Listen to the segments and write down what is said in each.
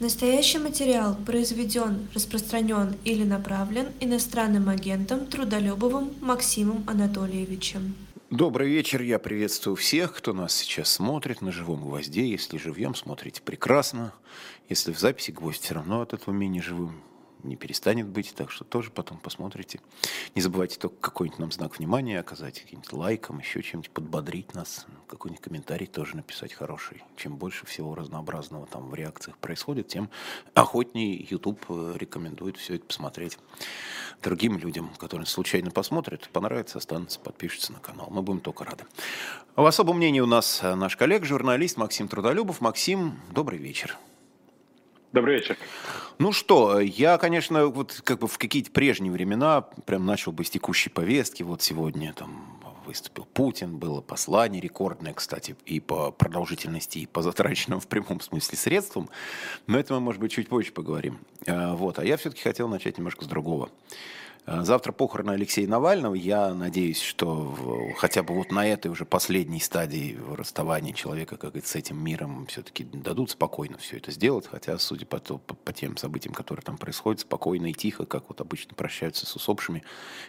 Настоящий материал произведен, распространен или направлен иностранным агентом Трудолюбовым Максимом Анатольевичем. Добрый вечер, я приветствую всех, кто нас сейчас смотрит на живом гвозде. Если живьем смотрите, прекрасно. Если в записи гвоздь все равно от этого менее живым не перестанет быть, так что тоже потом посмотрите. Не забывайте только какой-нибудь нам знак внимания оказать, каким-нибудь лайком, еще чем-нибудь подбодрить нас, какой-нибудь комментарий тоже написать хороший. Чем больше всего разнообразного там в реакциях происходит, тем охотнее YouTube э, рекомендует все это посмотреть другим людям, которые случайно посмотрят, понравится, останутся, подпишутся на канал. Мы будем только рады. В особом мнении у нас э, наш коллег, журналист Максим Трудолюбов. Максим, добрый вечер. Добрый вечер. Ну что, я, конечно, вот как бы в какие-то прежние времена прям начал бы с текущей повестки. Вот сегодня там выступил Путин, было послание рекордное, кстати, и по продолжительности, и по затраченным в прямом смысле средствам. Но это мы, может быть, чуть позже поговорим. А, вот. А я все-таки хотел начать немножко с другого. Э, завтра похороны Алексея Навального. Я надеюсь, что хотя бы вот на этой уже последней стадии расставания человека, как говорится, с этим миром все-таки дадут спокойно все это сделать. Хотя, судя по, по, по тем событиям, которые там происходят, спокойно и тихо, как вот обычно прощаются с усопшими,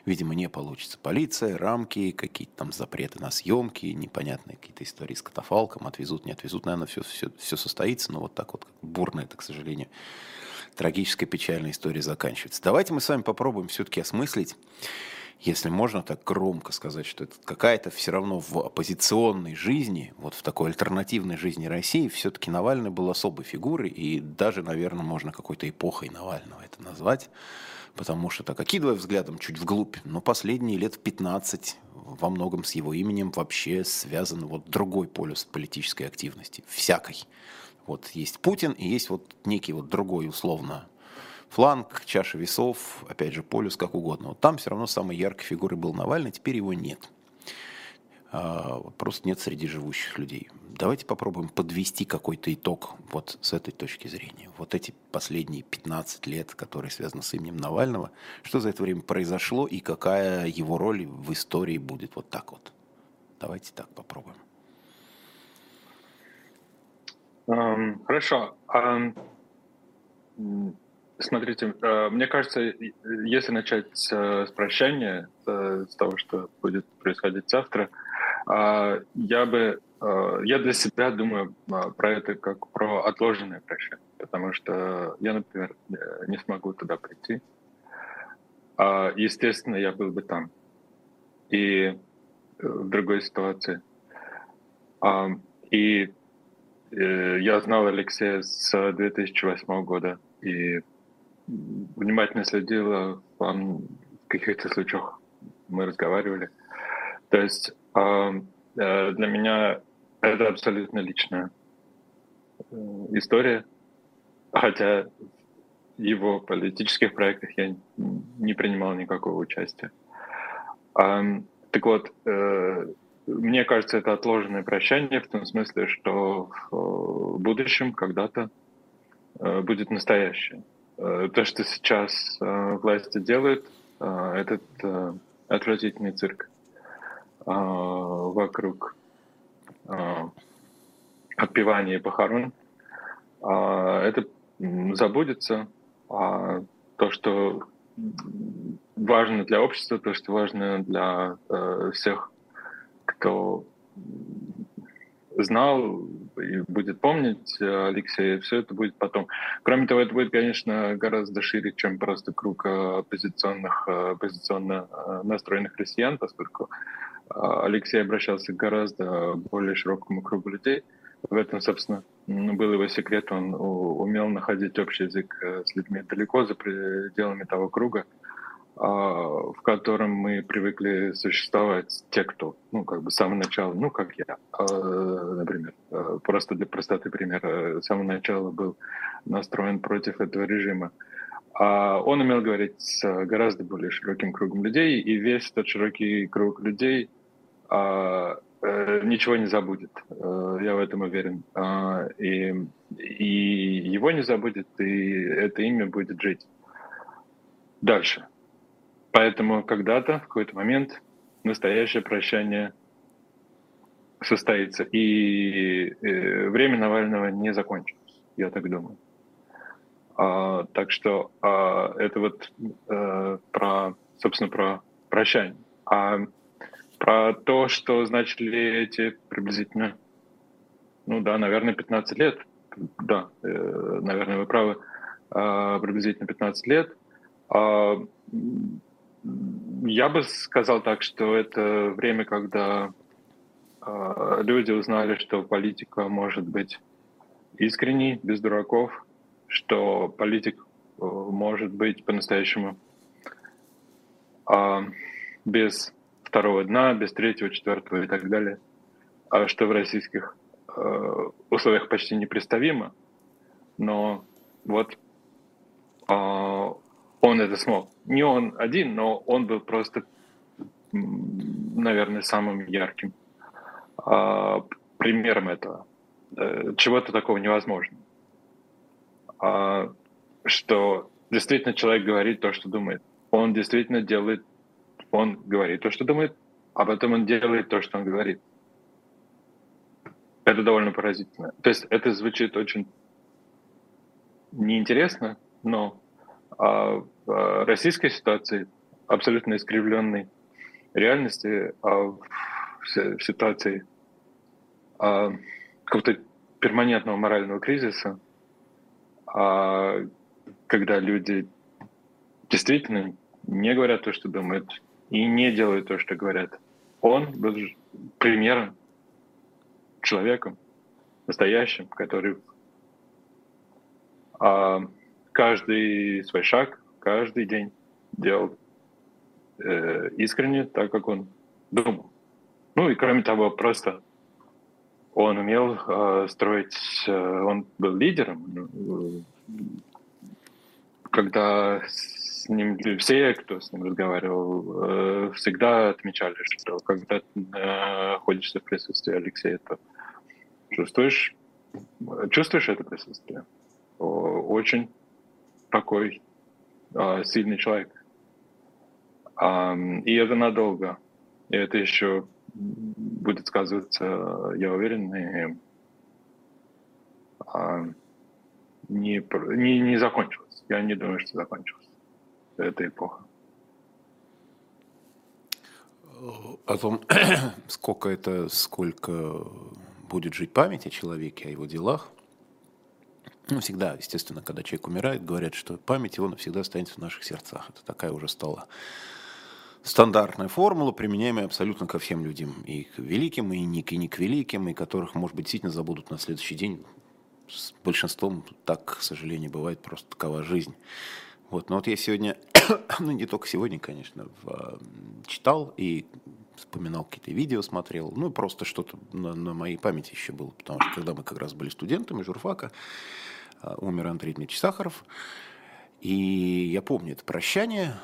видимо, не получится. Полиция, рамки, какие-то там запреты на съемки, непонятные какие-то истории с катафалком, отвезут, не отвезут. Наверное, все, все, все состоится, но вот так вот бурно это, к сожалению, трагическая печальная история заканчивается. Давайте мы с вами попробуем все-таки осмыслить, если можно так громко сказать, что это какая-то все равно в оппозиционной жизни, вот в такой альтернативной жизни России, все-таки Навальный был особой фигурой, и даже, наверное, можно какой-то эпохой Навального это назвать, потому что, так окидывая взглядом чуть вглубь, но последние лет 15 во многом с его именем вообще связан вот другой полюс политической активности, всякой. Вот есть Путин и есть вот некий вот другой условно фланг, чаша весов, опять же, полюс, как угодно. Вот там все равно самой яркой фигурой был Навальный, теперь его нет. А, просто нет среди живущих людей. Давайте попробуем подвести какой-то итог вот с этой точки зрения. Вот эти последние 15 лет, которые связаны с именем Навального, что за это время произошло и какая его роль в истории будет вот так вот. Давайте так попробуем. Хорошо. Смотрите, э, мне кажется, если начать с прощания, с того, что будет происходить завтра, я бы, э, я для себя думаю про это как про отложенное прощание, потому что я, например, не смогу туда прийти. Естественно, я был бы там и э, в другой ситуации. И Э, я знал Алексея с 2008 года и внимательно следил, в каких-то случаях мы разговаривали. То есть э, для меня это абсолютно личная э, история, хотя в его политических проектах я не принимал никакого участия. Так вот, мне кажется, это отложенное прощание в том смысле, что в будущем когда-то э, будет настоящее. Э, то, что сейчас э, власти делают, этот отвратительный цирк вокруг отпевания и похорон, это забудется. А то, что важно для общества, то, что важно для всех кто знал и будет помнить э, Алексея, все это будет потом. Кроме того, это будет, конечно, гораздо шире, чем просто круг э, оппозиционных, э, оппозиционно настроенных россиян, поскольку Алексей обращался к гораздо более широкому кругу людей. В этом, собственно, был его секрет. Он умел находить общий язык с людьми далеко за пределами того круга, в котором мы привыкли существовать те, кто, ну, как бы с самого начала, ну, как я, а, например, а, просто для простоты примера, с самого начала был настроен против этого режима. Он умел говорить с гораздо более широким кругом людей, и весь этот широкий круг людей э, ничего не забудет. Я в этом уверен. И, и его не забудет, и это имя будет жить. Дальше. Поэтому когда-то, в какой-то момент, настоящее прощание состоится. И э, время Навального не закончилось, я так думаю. А, так что а, это вот а, про, собственно, про прощание. А про то, что значили эти приблизительно, ну да, наверное, 15 лет. Да, э, наверное, вы правы. А, приблизительно 15 лет. А, я бы сказал так, что это время, когда а, люди узнали, что политика может быть искренней, без дураков, что политик э, может быть по-настоящему а, без второго дна, без третьего, четвертого и так далее, а что в российских э, условиях почти непредставимо, но вот он это смог. Не он один, но он был просто, наверное, самым ярким а, примером этого. Э, чего-то такого невозможно. А, что действительно человек говорит то, что думает. Он действительно делает, он говорит то, что думает, а потом он делает то, что он говорит. Это довольно поразительно. То есть это звучит очень неинтересно, но а российской ситуации, абсолютно искривленной реальности, а в ситуации а, какого-то перманентного морального кризиса, а, когда люди действительно не говорят то, что думают, и не делают то, что говорят. Он был примером, человеком, настоящим, который а, каждый свой шаг, каждый день делал э, искренне, так как он думал. Ну и кроме того, просто он умел э, строить, э, он был лидером. Ну, когда с ним все, кто с ним разговаривал, э, всегда отмечали, что когда ты находишься в присутствии Алексея, то чувствуешь, чувствуешь это присутствие. Очень такой э, сильный человек. И это надолго. И это еще будет сказываться, я уверен, и а, не, не, не закончилось. Я не думаю, что закончилось эта эпоха. О том, сколько это, сколько будет жить память о человеке, о его делах. Ну, всегда, естественно, когда человек умирает, говорят, что память его навсегда останется в наших сердцах. Это такая уже стала стандартная формула, применяемая абсолютно ко всем людям, и к великим, и не, и не к великим, и которых, может быть, действительно забудут на следующий день. С большинством так, к сожалению, бывает просто такова жизнь. Вот. Но вот я сегодня, ну не только сегодня, конечно, в, читал и вспоминал какие-то видео, смотрел, ну просто что-то на, на моей памяти еще было, потому что когда мы как раз были студентами журфака, а, умер Андрей Дмитриевич Сахаров, и я помню это прощание,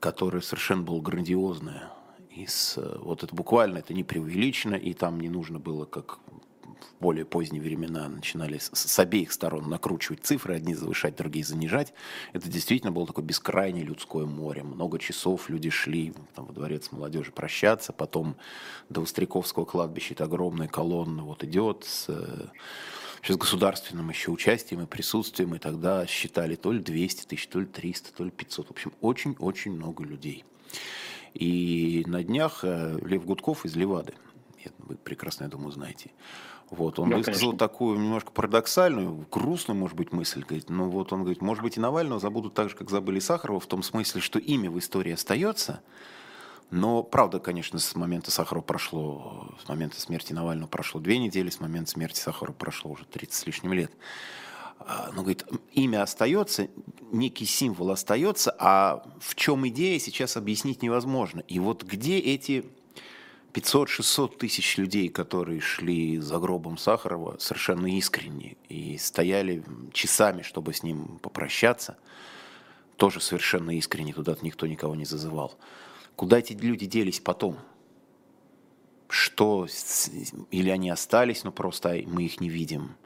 которое совершенно было грандиозное. И с, вот это буквально, это не преувеличено, и там не нужно было, как в более поздние времена начинали с, с обеих сторон накручивать цифры, одни завышать, другие занижать. Это действительно было такое бескрайнее людское море. Много часов люди шли там, во дворец молодежи прощаться, потом до Востряковского кладбища это огромная колонна вот идет с с государственным еще участием и присутствием, и тогда считали то ли 200 тысяч, то ли 300, то ли 500. В общем, очень-очень много людей. И на днях э, Лев Гудков из Левады, вы прекрасно, я думаю, знаете, вот, он да, высказал конечно. такую немножко парадоксальную, грустную, может быть, мысль. Говорит, ну вот он говорит, может быть, и Навального забудут так же, как забыли Сахарова, в том смысле, что имя в истории остается, но, правда, конечно, с момента Сахарова прошло, с момента смерти Навального прошло две недели, с момента смерти Сахарова прошло уже 30 с лишним лет. А, но, говорит, имя остается, некий символ остается, а в чем идея, сейчас объяснить невозможно. И вот где эти 500-600 тысяч людей, которые шли за гробом Сахарова, совершенно искренне и стояли часами, чтобы с ним попрощаться, тоже совершенно искренне, туда никто никого не зазывал. Куда эти люди делись потом? Что, или они остались, но просто мы их не видим?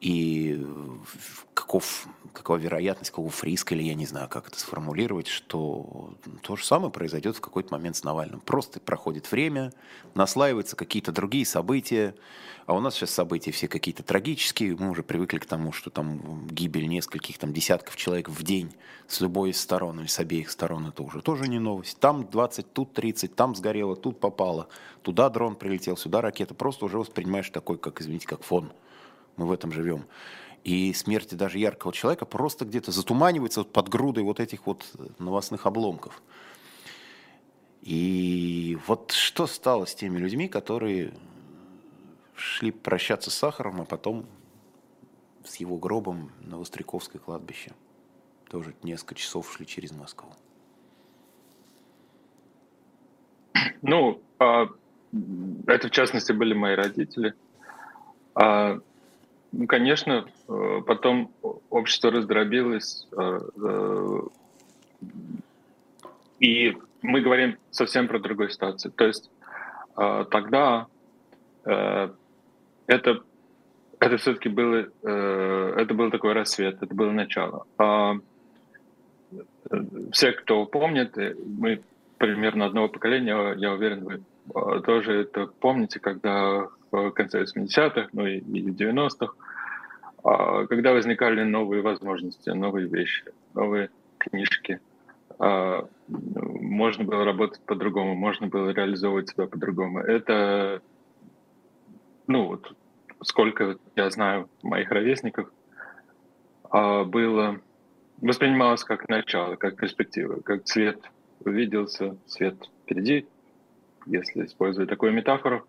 И каков, какова вероятность, какого фриска, или я не знаю, как это сформулировать, что то же самое произойдет в какой-то момент с Навальным. Просто проходит время, наслаиваются какие-то другие события, а у нас сейчас события все какие-то трагические, мы уже привыкли к тому, что там гибель нескольких, там десятков человек в день с любой из сторон или с обеих сторон, это уже тоже не новость. Там 20, тут 30, там сгорело, тут попало, туда дрон прилетел, сюда ракета. Просто уже воспринимаешь такой, как, извините, как фон. Мы в этом живем. И смерти даже яркого человека просто где-то затуманивается вот под грудой вот этих вот новостных обломков. И вот что стало с теми людьми, которые шли прощаться с Сахаром, а потом с его гробом на Востряковское кладбище. Тоже несколько часов шли через Москву. Ну, а, это в частности были мои родители. Ну, конечно, э, потом общество раздробилось, э, э, и мы говорим совсем про другую ситуацию. То есть тогда это, это все-таки было, это был такой рассвет, это было начало. А все, кто помнит, мы примерно одного поколения, я уверен, вы тоже это помните, когда в конце 80-х, ну и 90-х, а, когда возникали новые возможности, новые вещи, новые книжки, а, можно было работать по-другому, можно было реализовывать себя по-другому. Это ну вот сколько я знаю моих ровесников, а, было воспринималось как начало, как перспектива, как цвет увиделся, свет впереди, если использовать такую метафору.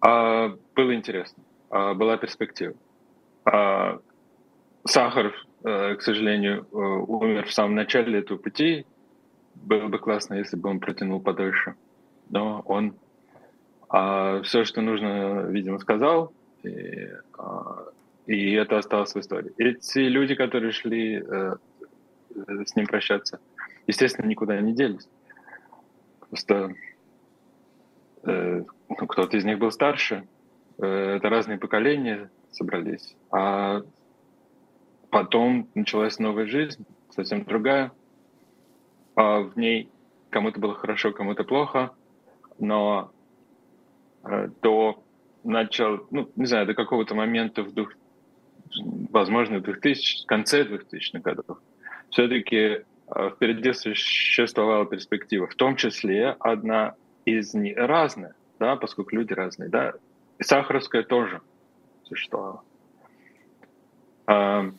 А, было интересно, а, была перспектива. Сахаров, э, к сожалению, э, умер в самом начале этого пути. Было бы классно, если бы он протянул подольше. Но он а все, что нужно, видимо, сказал, и, а, и это осталось в истории. Эти люди, которые шли э, с ним прощаться, естественно, никуда не делись. Просто ну, кто-то из них был старше, э, это разные поколения собрались. А потом началась новая жизнь, совсем другая. А в ней кому-то было хорошо, кому-то плохо, но Э, до начала, ну, не знаю, до какого-то момента в двух, возможно, в 2000, в конце 2000-х годов, все-таки э, впереди существовала перспектива, в том числе одна из них разная, да, поскольку люди разные, да, и Сахаровская тоже существовала. А,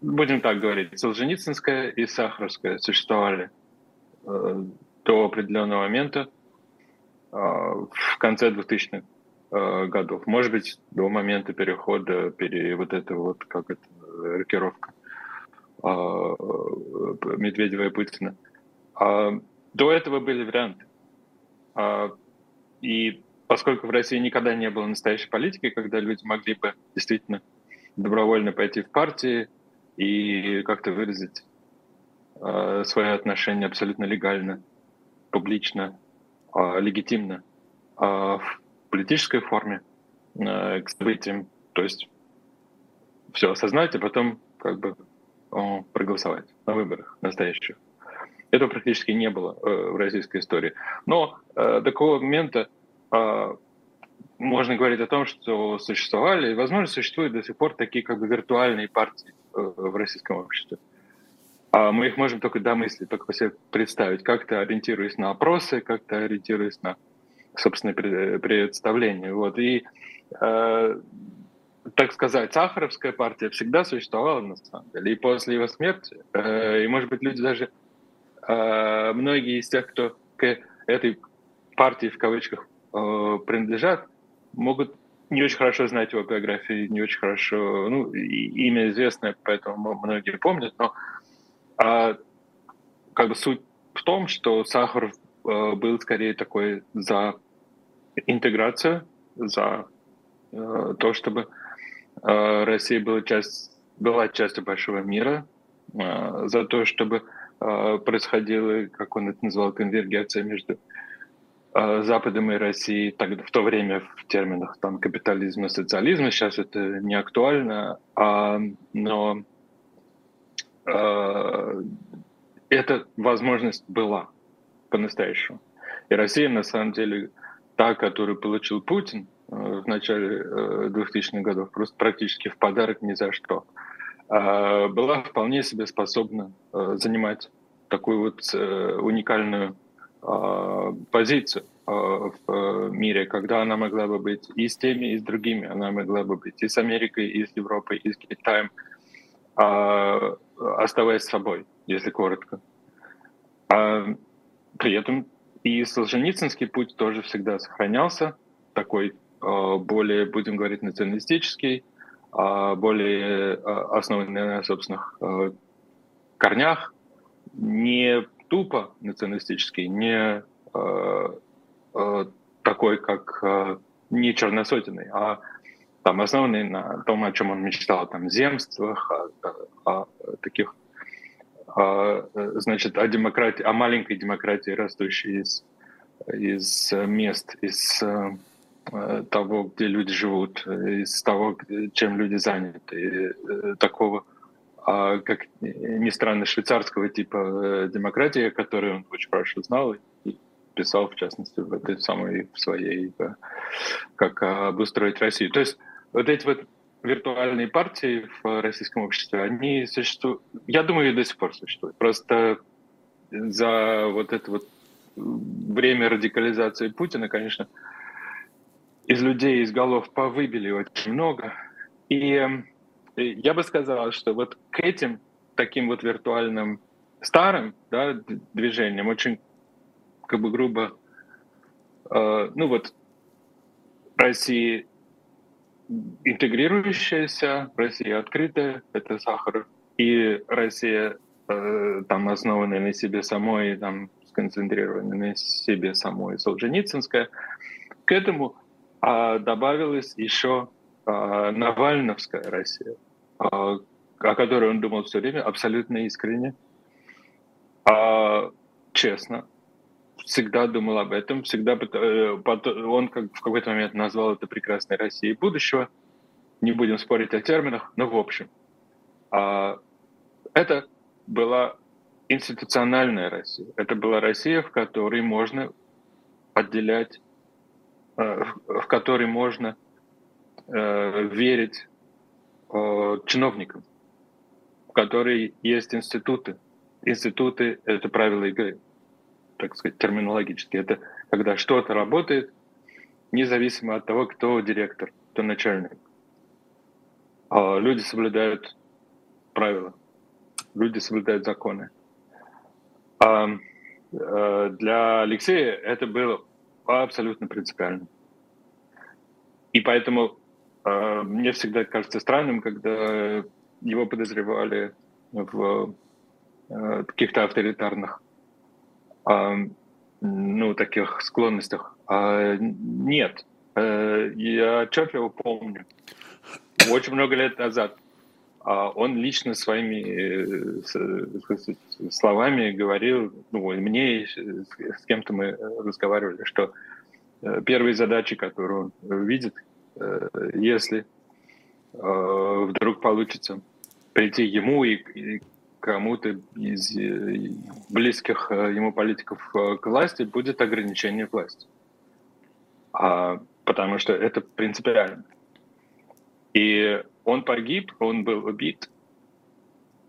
будем так говорить, Солженицынская и Сахаровская существовали э, до определенного момента, а, в конце 2000-х а, годов. Может быть, до момента перехода, пере, вот это вот, как это, рокировка а, Медведева и Путина. До этого были варианты. И поскольку в России никогда не было настоящей политики, когда люди могли бы действительно добровольно пойти в партии и как-то выразить свое отношение абсолютно легально, публично а, легитимно а, в политической форме а, к событиям. То есть все осознать, а потом как бы проголосовать на выборах настоящих. Этого практически не было э, в российской истории. Но э, до такого момента можно говорить о том, что существовали, и, возможно, существуют до сих пор такие как бы виртуальные партии э, в российском обществе. А мы их можем только домыслить, только себе представить, как-то ориентируясь на опросы, как-то ориентируясь на собственное представление. Вот. И, э, так сказать, Сахаровская партия всегда существовала на самом деле. И после его смерти, э, и, может быть, люди даже, э, многие из тех, кто к этой партии в кавычках э, принадлежат, могут не очень хорошо знать его биографию, не очень хорошо, ну, имя известное, поэтому многие помнят, но а, как бы суть в том, что Сахаров э, был скорее такой за интеграцию, за э, то, чтобы э, Россия была, часть, была частью большого мира, э, за то, чтобы происходила, как он это называл, конвергенция между э, Западом и Россией, тогда в то время в терминах там капитализма, социализма, сейчас это не актуально, а, но э, эта возможность была по-настоящему. И Россия, на самом деле, та, которую получил Путин э, в начале 2000-х годов, просто практически в подарок ни за что, была вполне себе способна занимать такую вот уникальную позицию в мире, когда она могла бы быть и с теми, и с другими. Она могла бы быть и с Америкой, и с Европой, и с Китаем, оставаясь собой, если коротко. А при этом и Солженицынский путь тоже всегда сохранялся, такой а, более, будем говорить, националистический, а, более а, основанный на собственных корнях, не тупо националистический, не такой, как не черносотенный, а там основанный на том, о чем он мечтал, там, земствах, о, о, о таких а, значит, о демократии, о маленькой демократии, растущей из, из мест, из того, где люди живут, из того, чем люди заняты, э, такого, а, как ни странно, швейцарского типа э, демократии, которую он очень хорошо знал и писал, в частности, в этой самой в своей, как обустроить Россию. То есть вот эти вот виртуальные партии в российском обществе, они существуют, я думаю, и до сих пор существуют. Просто за вот это вот время радикализации Путина, конечно, из людей, из голов повыбили очень много. И я бы сказал, что вот к этим таким вот виртуальным старым да, движениям очень как бы грубо, э, ну вот России интегрирующаяся, Россия открытая, это Сахаров, и Россия э, там основанная на себе самой, там сконцентрированная на себе самой Солженицынская. К этому а, добавилась еще а, Навальновская Россия, а, о которой он думал все время абсолютно искренне, а, честно, всегда думал об этом, всегда э, он как в какой-то момент назвал это прекрасной Россией будущего. Не будем спорить о терминах, но в общем. А, это была институциональная Россия. Это была Россия, в которой можно отделять, в которой можно э, верить чиновникам, в которой есть институты. Институты — это правила игры так сказать, терминологически. Это когда что-то работает, независимо от того, кто директор, кто начальник. А люди соблюдают правила, люди соблюдают законы. А э, для Алексея это было абсолютно принципиально. И поэтому э, мне всегда кажется странным, когда его подозревали в э, каких-то авторитарных ну, таких склонностях. А, нет. Э, я отчетливо помню, очень много лет назад он лично своими э, словами говорил, ну, мне с кем-то мы разговаривали, что э, первые задачи, которые он видит, если вдруг получится прийти ему и кому-то из э, близких э, ему политиков э, к власти будет ограничение власти. А, потому что это принципиально. И он погиб, он был убит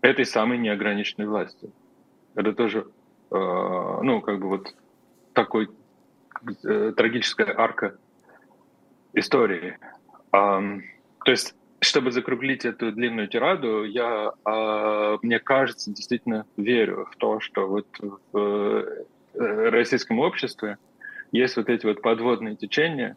этой самой неограниченной властью. Это тоже, э, ну, как бы вот такой э, трагическая арка истории. Э, то есть чтобы закруглить эту длинную тираду, я, э, мне кажется, действительно верю в то, что вот в э, российском обществе есть вот эти вот подводные течения,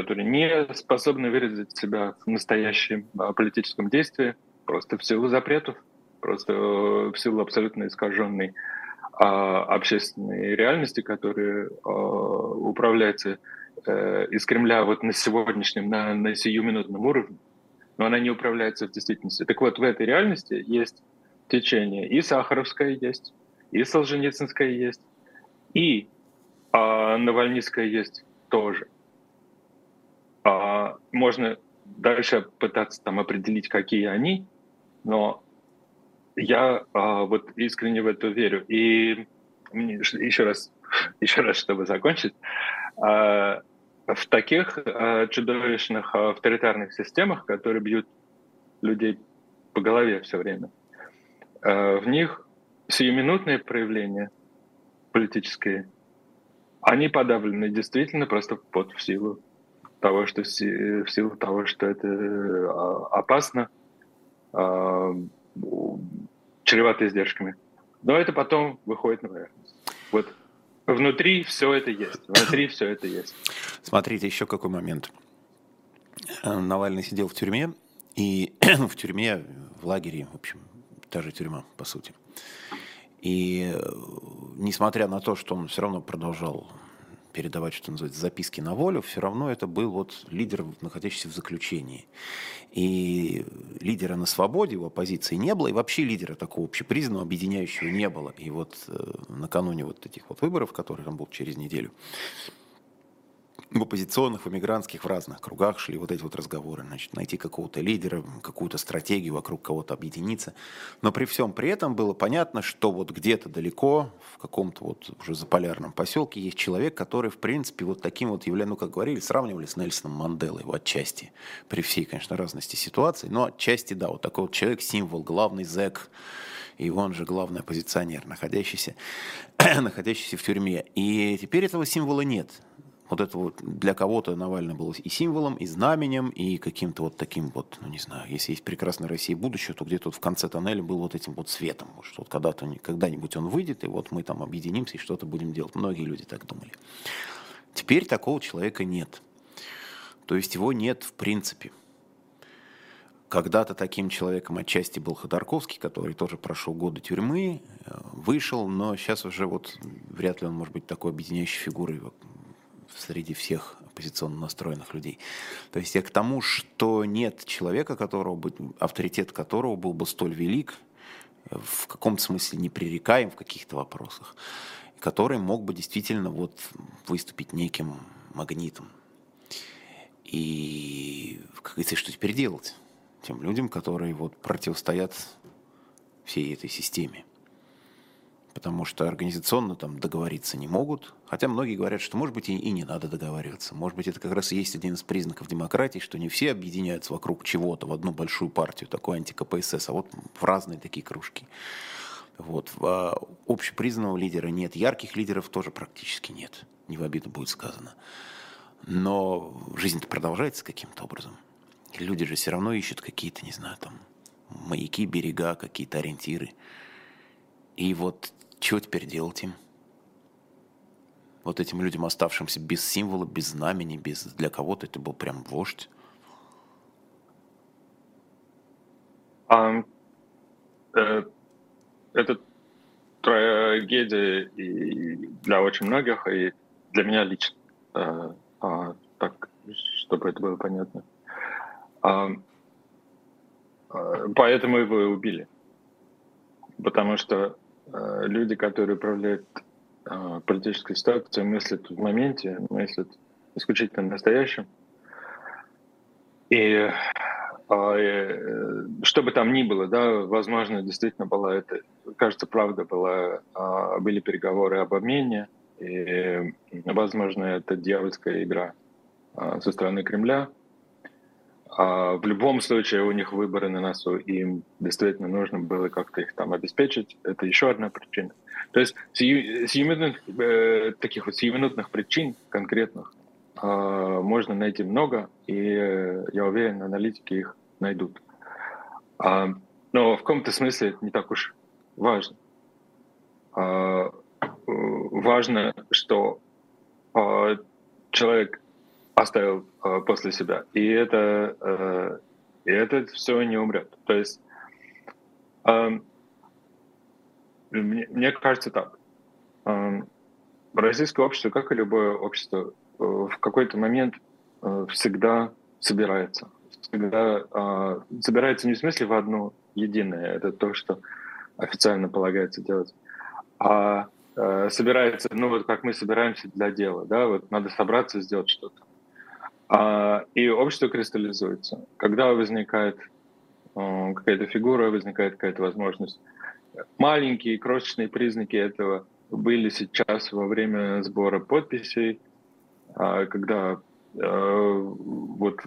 которые не способны выразить себя в настоящем э, политическом действии, просто в силу запретов, просто в силу абсолютно искаженной э, общественной реальности, которая э, управляется э, из Кремля вот на сегодняшнем, на, на сиюминутном уровне но она не управляется в действительности. Так вот, в этой реальности есть течение. И Сахаровская есть, и Солженицынская есть, и а, Навальнистская есть тоже. А, можно дальше пытаться там определить, какие они, но я а, вот искренне в это верю. И еще раз, еще раз, чтобы закончить, а, в таких чудовищных авторитарных системах, которые бьют людей по голове все время, в них сиюминутные проявления политические, они подавлены действительно просто под в силу того, что в силу того, что это а, опасно, а, чревато издержками. Но это потом выходит на поверхность. Вот внутри все это есть. Внутри все это есть. Смотрите, еще какой момент. Э, Навальный сидел в тюрьме, и в тюрьме, в лагере, в общем, та же тюрьма, по сути. И э, несмотря на то, что он все равно продолжал передавать, что называется, записки на волю, все равно это был вот лидер, находящийся в заключении. И лидера на свободе у оппозиции не было, и вообще лидера такого общепризнанного, объединяющего не было. И вот э, накануне вот этих вот выборов, которые там будут через неделю, в оппозиционных, в эмигрантских, в разных кругах шли вот эти вот разговоры, значит, найти какого-то лидера, какую-то стратегию, вокруг кого-то объединиться. Но при всем при этом было понятно, что вот где-то далеко, в каком-то вот уже заполярном поселке есть человек, который, в принципе, вот таким вот является, ну, как говорили, сравнивали с Нельсоном Манделой, его отчасти, при всей, конечно, разности ситуации, но отчасти, да, вот такой вот человек, символ, главный зэк, и он же главный оппозиционер, находящийся, находящийся в тюрьме. И теперь этого символа нет. Вот это вот для кого-то Навальный был и символом, и знаменем, и каким-то вот таким вот, ну не знаю, если есть прекрасная Россия будущее, то где-то вот в конце тоннеля был вот этим вот светом, что вот когда-то, когда-нибудь он выйдет, и вот мы там объединимся и что-то будем делать. Многие люди так думали. Теперь такого человека нет. То есть его нет в принципе. Когда-то таким человеком отчасти был Ходорковский, который тоже прошел годы тюрьмы, э, вышел, но сейчас уже вот вряд ли он может быть такой объединяющей фигурой среди всех оппозиционно настроенных людей. То есть я к тому, что нет человека, которого бы, авторитет которого был бы столь велик, в каком-то смысле непререкаем в каких-то вопросах, который мог бы действительно вот выступить неким магнитом. И, как говорится, что теперь делать тем людям, которые вот противостоят всей этой системе? Потому что организационно там договориться не могут. Хотя многие говорят, что, может быть, и, и не надо договариваться. Может быть, это как раз и есть один из признаков демократии, что не все объединяются вокруг чего-то в одну большую партию, такой анти-КПСС, а вот в разные такие кружки. Вот. А общепризнанного лидера нет, ярких лидеров тоже практически нет, не в обиду будет сказано. Но жизнь-то продолжается каким-то образом. И люди же все равно ищут какие-то, не знаю, там, маяки, берега, какие-то ориентиры. И вот чего теперь делать им? Вот этим людям, оставшимся без символа, без знамени, без... Для кого-то это был прям вождь. А, э, это трагедия и для очень многих, и для меня лично. Э, а, так, чтобы это было понятно. А, э, поэтому его и убили. Потому что Э, люди, которые управляют э, политической ситуацией, мыслят в моменте, мыслят исключительно в настоящем. И э, что бы там ни было, да, возможно, действительно была это, кажется, правда была, были переговоры об обмене, и, возможно, это дьявольская игра со стороны Кремля, а в любом случае у них выборы на носу, и им действительно нужно было как-то их там обеспечить. Это еще одна причина. То есть сиюминутных, э, таких вот сиюминутных причин конкретных э, можно найти много, и э, я уверен, аналитики их найдут. А, но в каком-то смысле это не так уж важно. А, важно, что а, человек оставил э, после себя. И это, э, и это все не умрет. То есть э, мне, мне кажется так. Э, российское общество, как и любое общество, э, в какой-то момент э, всегда собирается. Всегда э, собирается не в смысле в одно единое, это то, что официально полагается делать, а э, собирается, ну вот как мы собираемся для дела, да, вот надо собраться сделать что-то. А, и общество кристаллизуется. Когда возникает э, какая-то фигура, возникает какая-то возможность. Маленькие крошечные признаки этого были сейчас во время сбора подписей, а, когда э, вот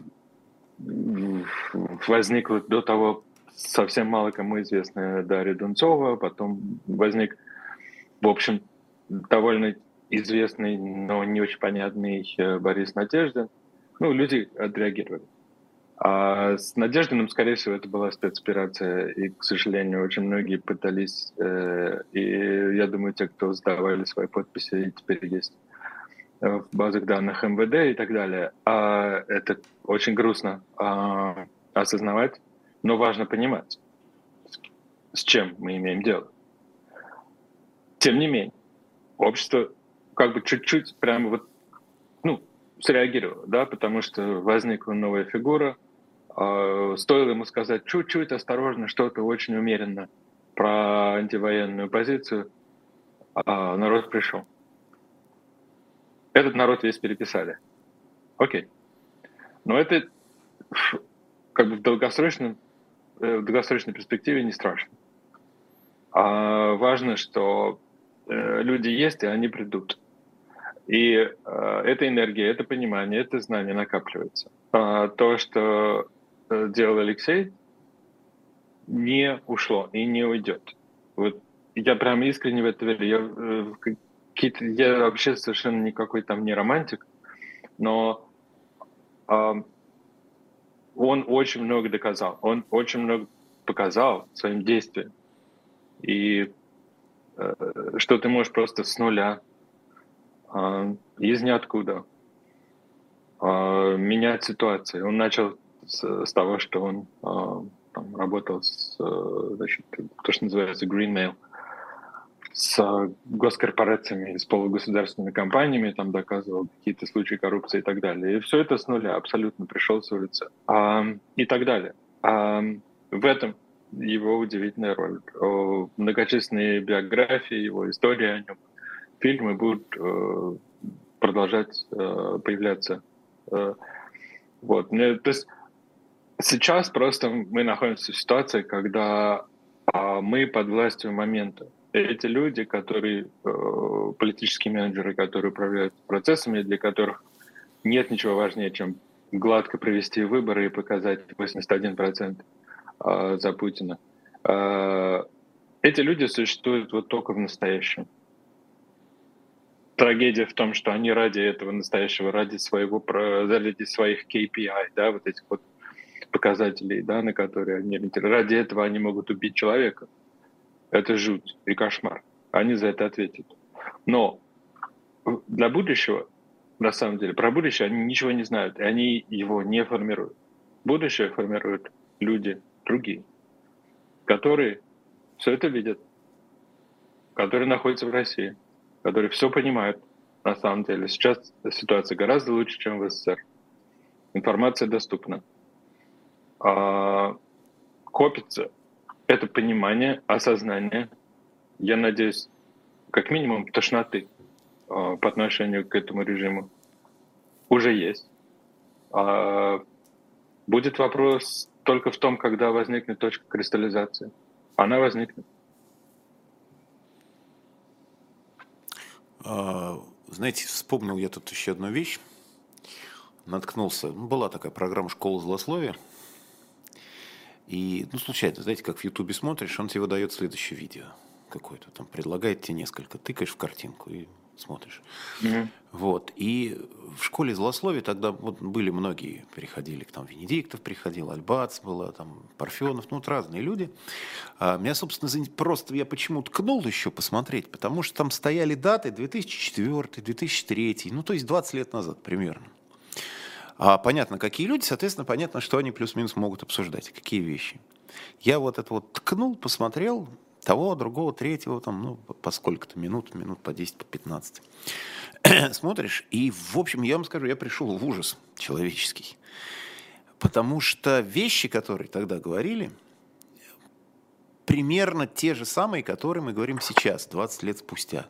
возникла до того совсем мало кому известная Дарья Дунцова, потом возник, в общем, довольно известный, но не очень понятный э, Борис Надеждин. Ну, люди отреагировали. А с Надеждиным, скорее всего, это была спецоперация, и, к сожалению, очень многие пытались, э, и я думаю, те, кто сдавали свои подписи, теперь есть э, в базах данных МВД и так далее. А это очень грустно а, осознавать, но важно понимать, с чем мы имеем дело. Тем не менее, общество как бы чуть-чуть прямо вот, среагировало, да, потому что возникла новая фигура, э, стоило ему сказать чуть-чуть осторожно, что-то очень умеренно про антивоенную позицию, а народ пришел. Этот народ весь переписали. Окей. Но это как бы в долгосрочном Э, в долгосрочной перспективе не страшно. А важно, что э, люди есть, и они придут. И э, эта энергия, это понимание, это знание накапливается. А то, что делал Алексей, не ушло и не уйдет. Вот я прям искренне в это верю. Я, какие-то, я вообще совершенно никакой там не романтик, но он очень много доказал, он очень много показал своим действием. И э, что ты можешь просто с нуля, э, из ниоткуда, э, менять ситуацию. Он начал с, с того, что он э, там, работал с, э, значит, то, что называется Green Mail – с госкорпорациями, с полугосударственными компаниями, там доказывал какие-то случаи коррупции и так далее. И все это с нуля, абсолютно пришел с улицы. А, и так далее. А, в этом его удивительная роль. Многочисленные биографии, его история о нем, фильмы будут э, продолжать э, появляться. Э, вот. То есть сейчас просто мы находимся в ситуации, когда э, мы под властью момента эти люди, которые э, политические менеджеры, которые управляют процессами, для которых нет ничего важнее, чем гладко провести выборы и показать 81% э, за Путина. Э, эти люди существуют вот только в настоящем. Трагедия в том, что они ради этого настоящего, ради своего, ради своих KPI, да, вот этих вот показателей, да, на которые они ради этого они могут убить человека. Это жуть и кошмар. Они за это ответят. Но для будущего, на самом деле, про будущее они ничего не знают, и они его не формируют. Будущее формируют люди другие, которые все это видят, которые находятся в России, которые все понимают на самом деле. Сейчас ситуация гораздо лучше, чем в СССР. Информация доступна. А, копится это понимание, осознание, я надеюсь, как минимум тошноты э, по отношению к этому режиму уже есть. А будет вопрос только в том, когда возникнет точка кристаллизации. Она возникнет. Знаете, вспомнил я тут еще одну вещь. Наткнулся. Ну, была такая программа «Школа злословия». И, ну, случайно, знаете, как в Ютубе смотришь, он тебе выдает следующее видео какое-то, там предлагает тебе несколько, тыкаешь в картинку и смотришь. Mm-hmm. Вот. И в школе злословия тогда вот были многие, приходили, там Венедиктов приходил, Альбац была, там Парфенов, ну вот разные люди. А меня, собственно, просто я почему ткнул еще посмотреть, потому что там стояли даты 2004, 2003, ну то есть 20 лет назад примерно. А понятно, какие люди, соответственно, понятно, что они плюс-минус могут обсуждать, какие вещи. Я вот это вот ткнул, посмотрел, того, другого, третьего, там, ну, по сколько-то минут, минут по 10, по 15. Смотришь, и, в общем, я вам скажу, я пришел в ужас человеческий. Потому что вещи, которые тогда говорили, примерно те же самые, которые мы говорим сейчас, 20 лет спустя.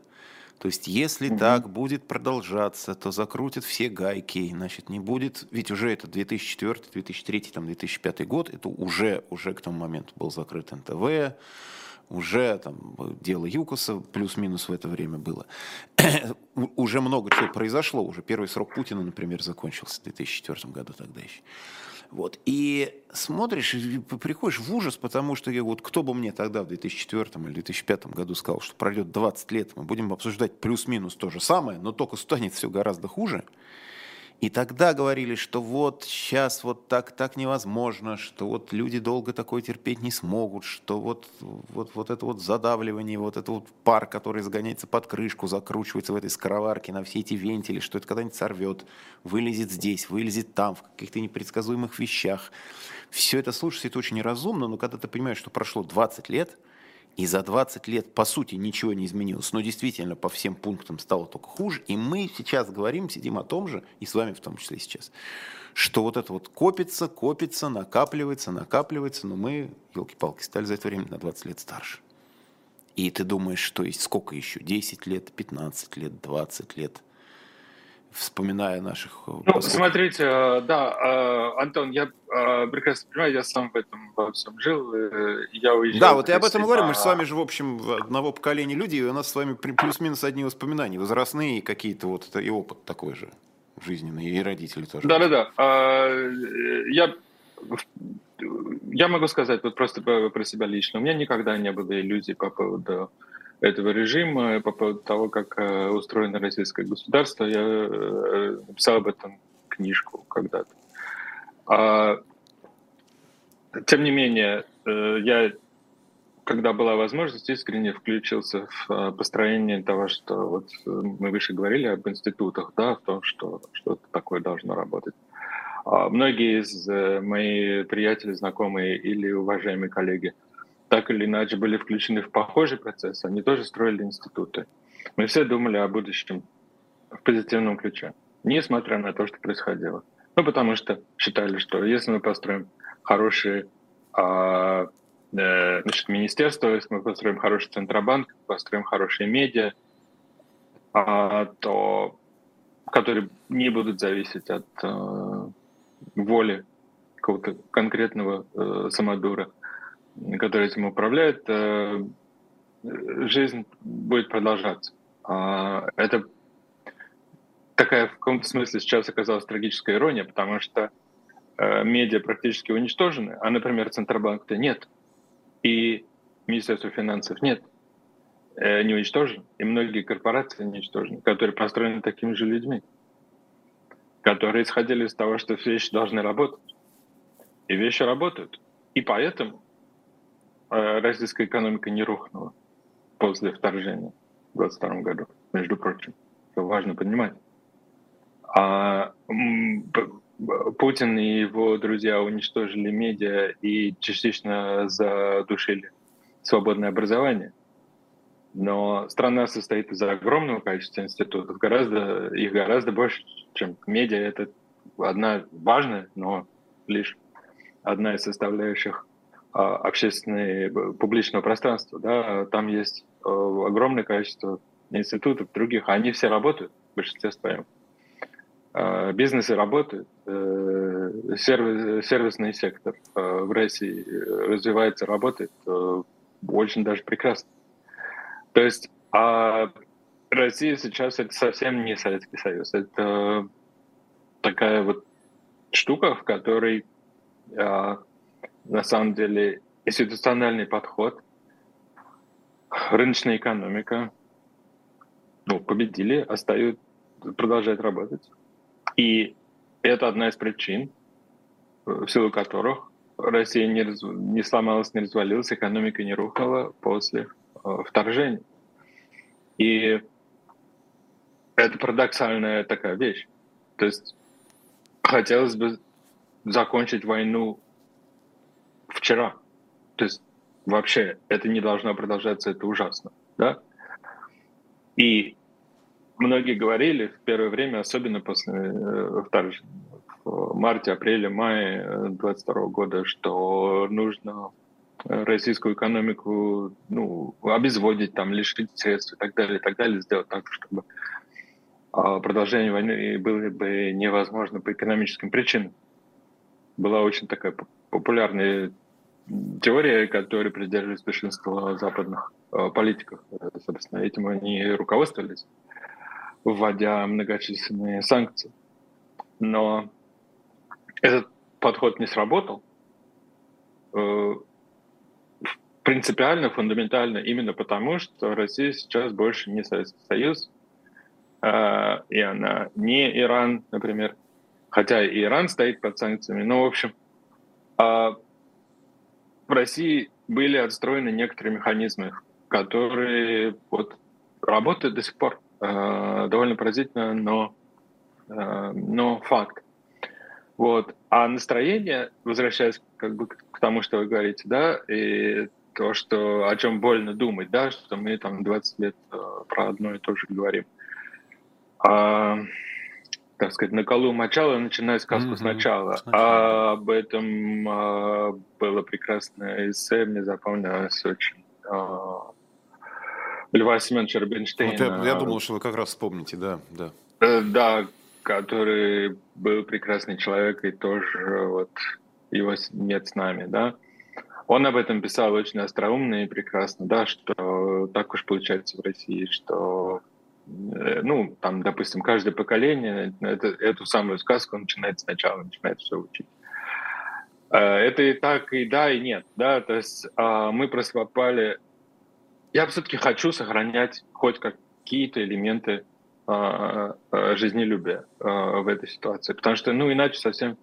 То есть, если угу. так будет продолжаться, то закрутят все гайки, значит, не будет, ведь уже это 2004, 2003, там, 2005 год, это уже, уже к тому моменту был закрыт НТВ, уже там дело Юкоса плюс-минус в это время было. уже много чего произошло, уже первый срок Путина, например, закончился в 2004 году тогда еще. Вот. И смотришь, и приходишь в ужас, потому что вот кто бы мне тогда в 2004 или 2005 году сказал, что пройдет 20 лет, мы будем обсуждать плюс-минус то же самое, но только станет все гораздо хуже – и тогда говорили, что вот сейчас вот так, так невозможно, что вот люди долго такое терпеть не смогут, что вот, вот, вот это вот задавливание, вот это вот пар, который загоняется под крышку, закручивается в этой скороварке на все эти вентили, что это когда-нибудь сорвет, вылезет здесь, вылезет там, в каких-то непредсказуемых вещах. Все это слушается, это очень неразумно, но когда ты понимаешь, что прошло 20 лет – и за 20 лет, по сути, ничего не изменилось. Но действительно, по всем пунктам стало только хуже. И мы сейчас говорим, сидим о том же, и с вами в том числе сейчас, что вот это вот копится, копится, накапливается, накапливается, но мы, елки-палки, стали за это время на 20 лет старше. И ты думаешь, что есть сколько еще? 10 лет, 15 лет, 20 лет – вспоминая наших... Э, ну, поскольку... смотрите, э, да, э, Антон, я прекрасно понимаю, я сам в этом во всем жил, я уезжал... Да, вот я об этом говорю, мы же с вами же, в общем, одного поколения люди, и у нас с вами плюс-минус одни воспоминания, возрастные какие-то вот, и опыт такой же жизненный, и родители тоже. Да-да-да, я я могу сказать вот просто про себя лично. У меня никогда не было иллюзий по поводу этого режима, по поводу того, как э, устроено российское государство. Я э, написал об этом книжку когда-то. А, тем не менее, э, я, когда была возможность, искренне включился в построение того, что вот мы выше говорили об институтах, да, в том, что что-то такое должно работать. А многие из моих приятелей, знакомые или уважаемые коллеги – так или иначе были включены в похожий процесс, они тоже строили институты. Мы все думали о будущем в позитивном ключе, несмотря на то, что происходило. Ну, потому что считали, что если мы построим хорошие а, э, значит, министерство, если мы построим хороший центробанк, построим хорошие медиа, а, то, которые не будут зависеть от э, воли какого-то конкретного э, самодура, который этим управляет, э, жизнь будет продолжаться. А, это такая в каком-то смысле сейчас оказалась трагическая ирония, потому что э, медиа практически уничтожены, а, например, Центробанк-то нет, и Министерство финансов нет, э, не уничтожен, и многие корпорации уничтожены, которые построены такими же людьми, которые исходили из того, что все вещи должны работать. И вещи работают. И поэтому российская экономика не рухнула после вторжения в 2022 году, между прочим. Это важно понимать. А Путин и его друзья уничтожили медиа и частично задушили свободное образование. Но страна состоит из огромного количества институтов, гораздо, их гораздо больше, чем медиа. Это одна важная, но лишь одна из составляющих а, общественное, публичного пространства. Да? Там есть э, огромное количество институтов, других. Они все работают, в большинстве своем. А, бизнесы работают, э, сервис, сервисный сектор э, в России развивается, работает очень даже прекрасно. То есть а Россия сейчас это совсем не Советский Союз. Это такая вот штука, в которой на самом деле институциональный подход, рыночная экономика, ну, победили, остаются, продолжают работать. И это одна из причин, в силу которых Россия не, раз, не сломалась, не развалилась, экономика не рухнула после э, вторжения. И это парадоксальная такая вещь. То есть хотелось бы закончить войну вчера. То есть вообще это не должно продолжаться, это ужасно. Да? И многие говорили в первое время, особенно после э, вторжения, в марте, апреле, мае 22 года, что нужно российскую экономику ну, обезводить, там, лишить средств и так далее, и так далее, сделать так, чтобы а, продолжение войны было бы невозможно по экономическим причинам. Была очень такая популярная теория, которой придерживались большинство западных э, политиков. Собственно, этим они руководствовались, вводя многочисленные санкции. Но этот подход не сработал. Э, принципиально, фундаментально именно потому, что Россия сейчас больше не Советский Союз, э, и она не Иран, например, хотя и Иран стоит под санкциями, но, в общем, а в России были отстроены некоторые механизмы, которые вот работают до сих пор. Э, довольно поразительно, но, но факт. Вот. А настроение, возвращаясь как бы к тому, что вы говорите, да, и то, что, о чем больно думать, да, что мы там 20 лет э, про одно и то же говорим. А, так сказать, на колу мочала, начиная сказку mm-hmm. сначала. сначала. А об этом а, было прекрасное эссе, мне запомнилось очень. А, Льва Семеновича Рубинштейна. Вот я, я думал, что вы как раз вспомните, да, да. Э, да, который был прекрасный человек, и тоже вот его нет с нами, да. Он об этом писал очень остроумно и прекрасно, да, что так уж получается в России, что, ну, там, допустим, каждое поколение это, эту самую сказку начинает сначала, начинает все учить. Э, это и так, и да, и нет, да, то есть а, мы просто. Я все-таки хочу сохранять хоть какие-то элементы а, а, жизнелюбия в этой ситуации, потому что, ну, иначе совсем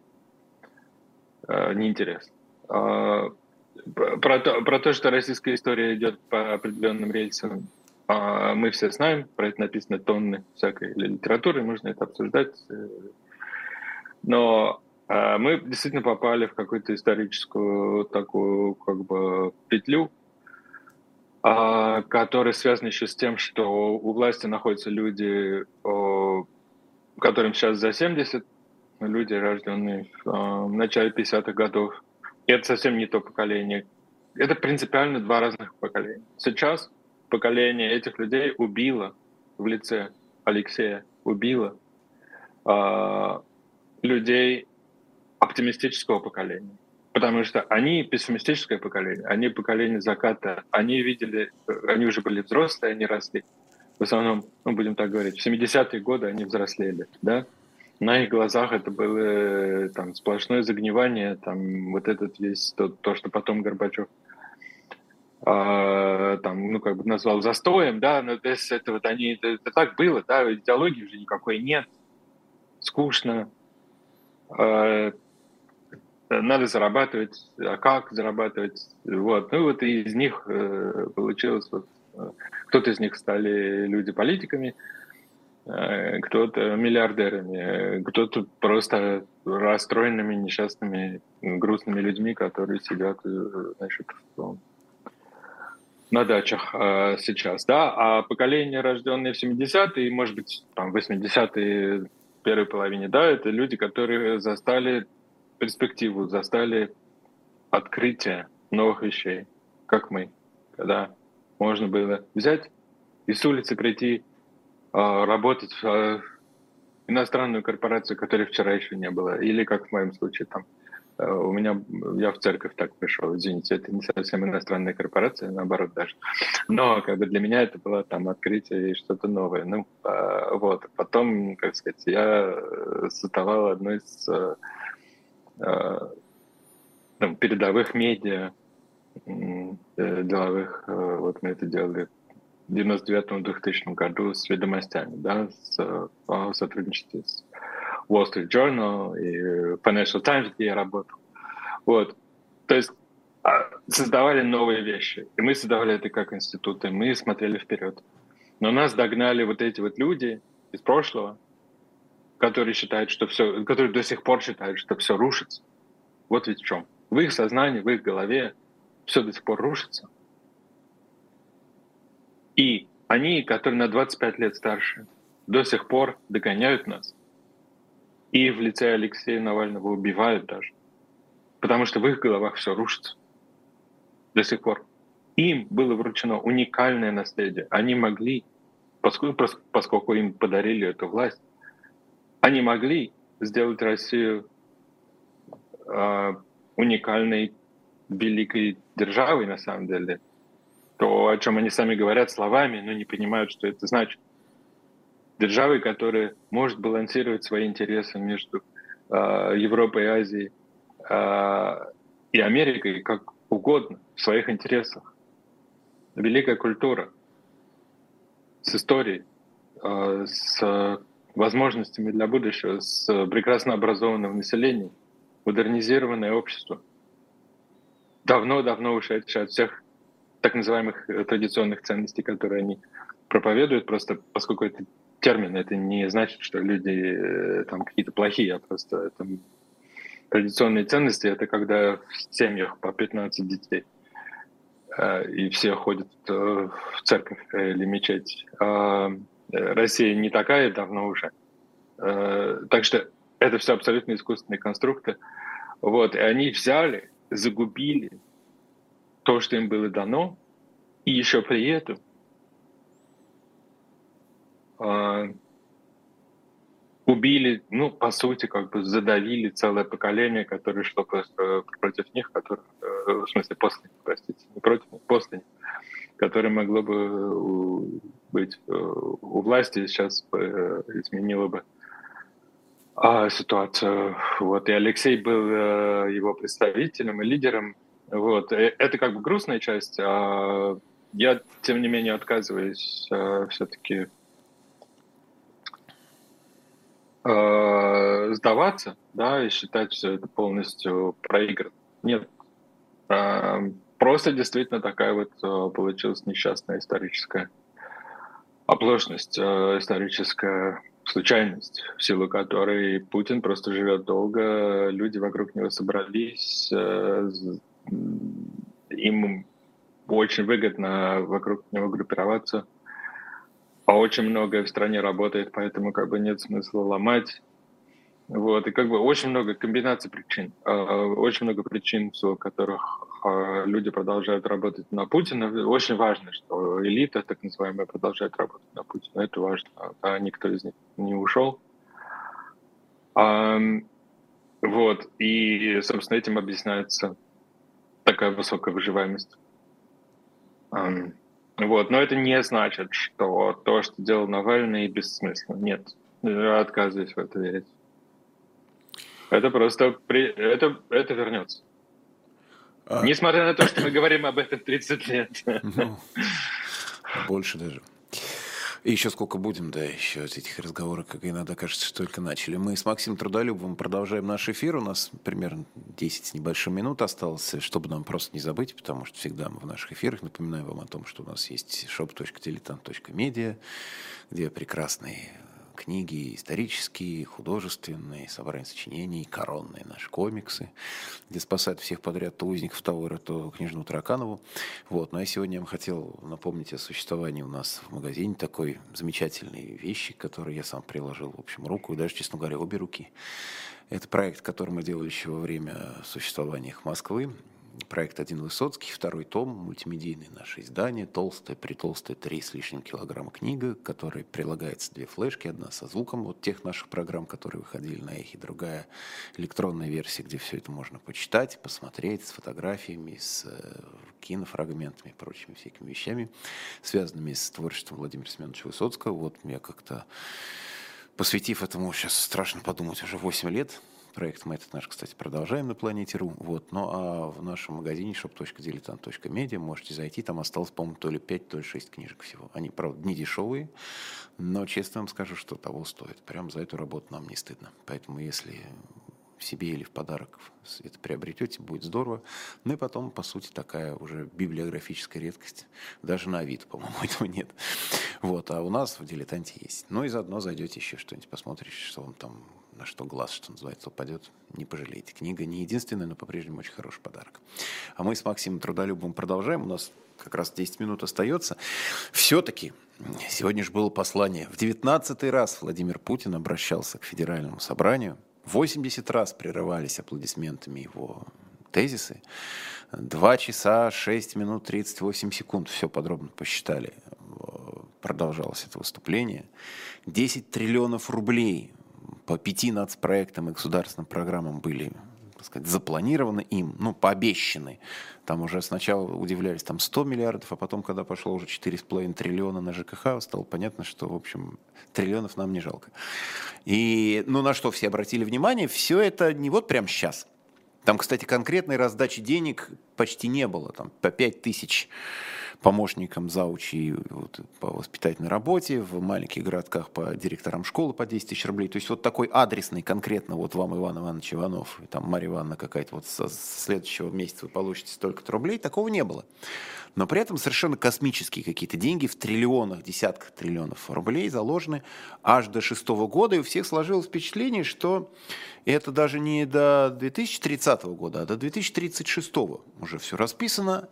неинтересно. Про то, про то, что российская история идет по определенным рельсам, мы все знаем, про это написано тонны всякой литературы, можно это обсуждать. Но мы действительно попали в какую-то историческую такую как бы петлю, а, который связан еще с тем, что у власти находятся люди, которым сейчас за 70, люди, рожденные а, в начале 50-х годов. И это совсем не то поколение. Это принципиально два разных поколения. Сейчас поколение этих людей убило в лице Алексея, убило э, людей оптимистического поколения. Потому что они пессимистическое поколение, они поколение заката, они видели, они уже были взрослые, они росли. В основном, ну, будем так говорить, в 70-е годы они взрослели, да, на их глазах это было там сплошное загнивание, там вот этот весь то, то что потом Горбачев там, ну, как бы назвал застоем, да, но то есть это вот они, это, это так было, да, идеологии уже никакой нет, скучно, а, надо зарабатывать, а как зарабатывать, вот. Ну вот из них э, получилось, вот, э, кто-то из них стали люди политиками, э, кто-то миллиардерами, кто-то просто расстроенными, несчастными, грустными людьми, которые сидят, значит, на дачах сейчас, да, а поколение, рожденное в 70-е, может быть, там, 80-е, первой половине, да, это люди, которые застали перспективу, застали открытие новых вещей, как мы, когда можно было взять и с улицы прийти э, работать в э, иностранную корпорацию, которой вчера еще не было, или как в моем случае там э, у меня я в церковь так пришел, извините, это не совсем иностранная корпорация, наоборот даже, но как бы для меня это было там открытие и что-то новое, ну э, вот, потом, как сказать, я создавал одну из э, Э, там, передовых медиа, э, деловых, э, вот мы это делали в 99-2000 году с ведомостями, да, с, в сотрудничестве с Wall Street Journal и Financial Times, где я работал. Вот. То есть а, создавали новые вещи. И мы создавали это как институты, мы смотрели вперед. Но нас догнали вот эти вот люди из прошлого, которые считают, что все, которые до сих пор считают, что все рушится. Вот ведь в чем. В их сознании, в их голове все до сих пор рушится. И они, которые на 25 лет старше, до сих пор догоняют нас. И в лице Алексея Навального убивают даже. Потому что в их головах все рушится. до сих пор. Им было вручено уникальное наследие. Они могли, поскольку, поскольку им подарили эту власть, они могли сделать Россию э, уникальной, великой державой на самом деле. То, о чем они сами говорят словами, но не понимают, что это значит. Державой, которая может балансировать свои интересы между э, Европой и Азией э, и Америкой как угодно, в своих интересах. Великая культура с историей, э, с возможностями для будущего, с прекрасно образованным населением, модернизированное общество, давно-давно ушедшее от всех так называемых э, традиционных ценностей, которые они проповедуют, просто поскольку это термин, это не значит, что люди э, там какие-то плохие, а просто это традиционные ценности — это когда в семьях по 15 детей, э, и все ходят в церковь или мечеть. А Россия не такая давно уже. Так что это все абсолютно искусственные конструкты. Вот, и они взяли, загубили то, что им было дано, и еще при этом э, убили, ну, по сути, как бы задавили целое поколение, которое шло просто против них, которое, э, в смысле, после них, простите, не против них, после них, которое могло бы быть э, у власти, сейчас э, изменило бы а, ситуацию. Вот. И Алексей был э, его представителем и лидером. Вот. Это как бы грустная часть. А я, тем не менее, отказываюсь э, все-таки э, сдаваться, да, и считать все это полностью проиграно. Нет. Э, просто действительно такая вот э, получилась несчастная историческая оплошность, э, историческая случайность, в силу которой Путин просто живет долго, люди вокруг него собрались, э, им очень выгодно вокруг него группироваться, а очень многое в стране работает, поэтому как бы нет смысла ломать. Вот, и как бы очень много комбинаций причин, а, очень много причин, в которых а, люди продолжают работать на Путина. Очень важно, что элита, так называемая, продолжает работать на Путина. Это важно. А никто из них не ушел. Вот. И, собственно, этим объясняется такая высокая выживаемость. Вот. Но это не значит, что то, что делал Навальный, бессмысленно. Нет. Я отказываюсь в это верить. Это просто... При... Это, это вернется. А... Несмотря на то, что мы говорим об этом 30 лет. Ну, больше даже. И еще сколько будем, да, еще этих разговоров, как иногда кажется, что только начали. Мы с Максимом Трудолюбовым продолжаем наш эфир. У нас примерно 10 с небольшим минут осталось, чтобы нам просто не забыть, потому что всегда мы в наших эфирах напоминаем вам о том, что у нас есть shop.diletant.media, где прекрасные книги исторические, художественные, собрание сочинений, коронные наши комиксы, где спасают всех подряд то узников Тауэра, то княжну Тараканову. Вот. Но я сегодня вам хотел напомнить о существовании у нас в магазине такой замечательной вещи, которую я сам приложил, в общем, руку, и даже, честно говоря, обе руки. Это проект, который мы делали еще во время существования их Москвы проект «Один Высоцкий», второй том, мультимедийное наше издание, толстое, притолстое, три с лишним килограмма книга, которой прилагается две флешки, одна со звуком вот тех наших программ, которые выходили на эхе, другая электронная версия, где все это можно почитать, посмотреть с фотографиями, с э, кинофрагментами и прочими всякими вещами, связанными с творчеством Владимира Семеновича Высоцкого. Вот я как-то, посвятив этому, сейчас страшно подумать, уже 8 лет, Проект мы этот наш, кстати, продолжаем на Планете.ру. Вот. Ну а в нашем магазине shop.diletant.media можете зайти. Там осталось, по-моему, то ли 5, то ли 6 книжек всего. Они, правда, не дешевые, но честно вам скажу, что того стоит. Прям за эту работу нам не стыдно. Поэтому если себе или в подарок это приобретете, будет здорово. Ну и потом, по сути, такая уже библиографическая редкость. Даже на вид, по-моему, этого нет. Вот, а у нас в «Дилетанте» есть. Ну и заодно зайдете еще что-нибудь, посмотрите, что вам там на что глаз, что называется, упадет, не пожалеете. Книга не единственная, но по-прежнему очень хороший подарок. А мы с Максимом Трудолюбовым продолжаем. У нас как раз 10 минут остается. Все-таки сегодня же было послание. В 19 раз Владимир Путин обращался к Федеральному собранию. 80 раз прерывались аплодисментами его тезисы. Два часа 6 минут 38 секунд, все подробно посчитали, продолжалось это выступление. 10 триллионов рублей по пяти нацпроектам и государственным программам были так сказать, запланированы им, ну, пообещаны. Там уже сначала удивлялись, там 100 миллиардов, а потом, когда пошло уже 4,5 триллиона на ЖКХ, стало понятно, что, в общем, триллионов нам не жалко. И, ну, на что все обратили внимание, все это не вот прямо сейчас. Там, кстати, конкретной раздачи денег почти не было. Там по 5 тысяч помощникам заучи вот, по воспитательной работе, в маленьких городках по директорам школы по 10 тысяч рублей. То есть вот такой адресный конкретно вот вам Иван Иванович Иванов, там Марья Ивановна какая-то вот со следующего месяца вы получите столько-то рублей, такого не было. Но при этом совершенно космические какие-то деньги в триллионах, десятках триллионов рублей заложены аж до шестого года, и у всех сложилось впечатление, что это даже не до 2030 года, а до 2036 уже все расписано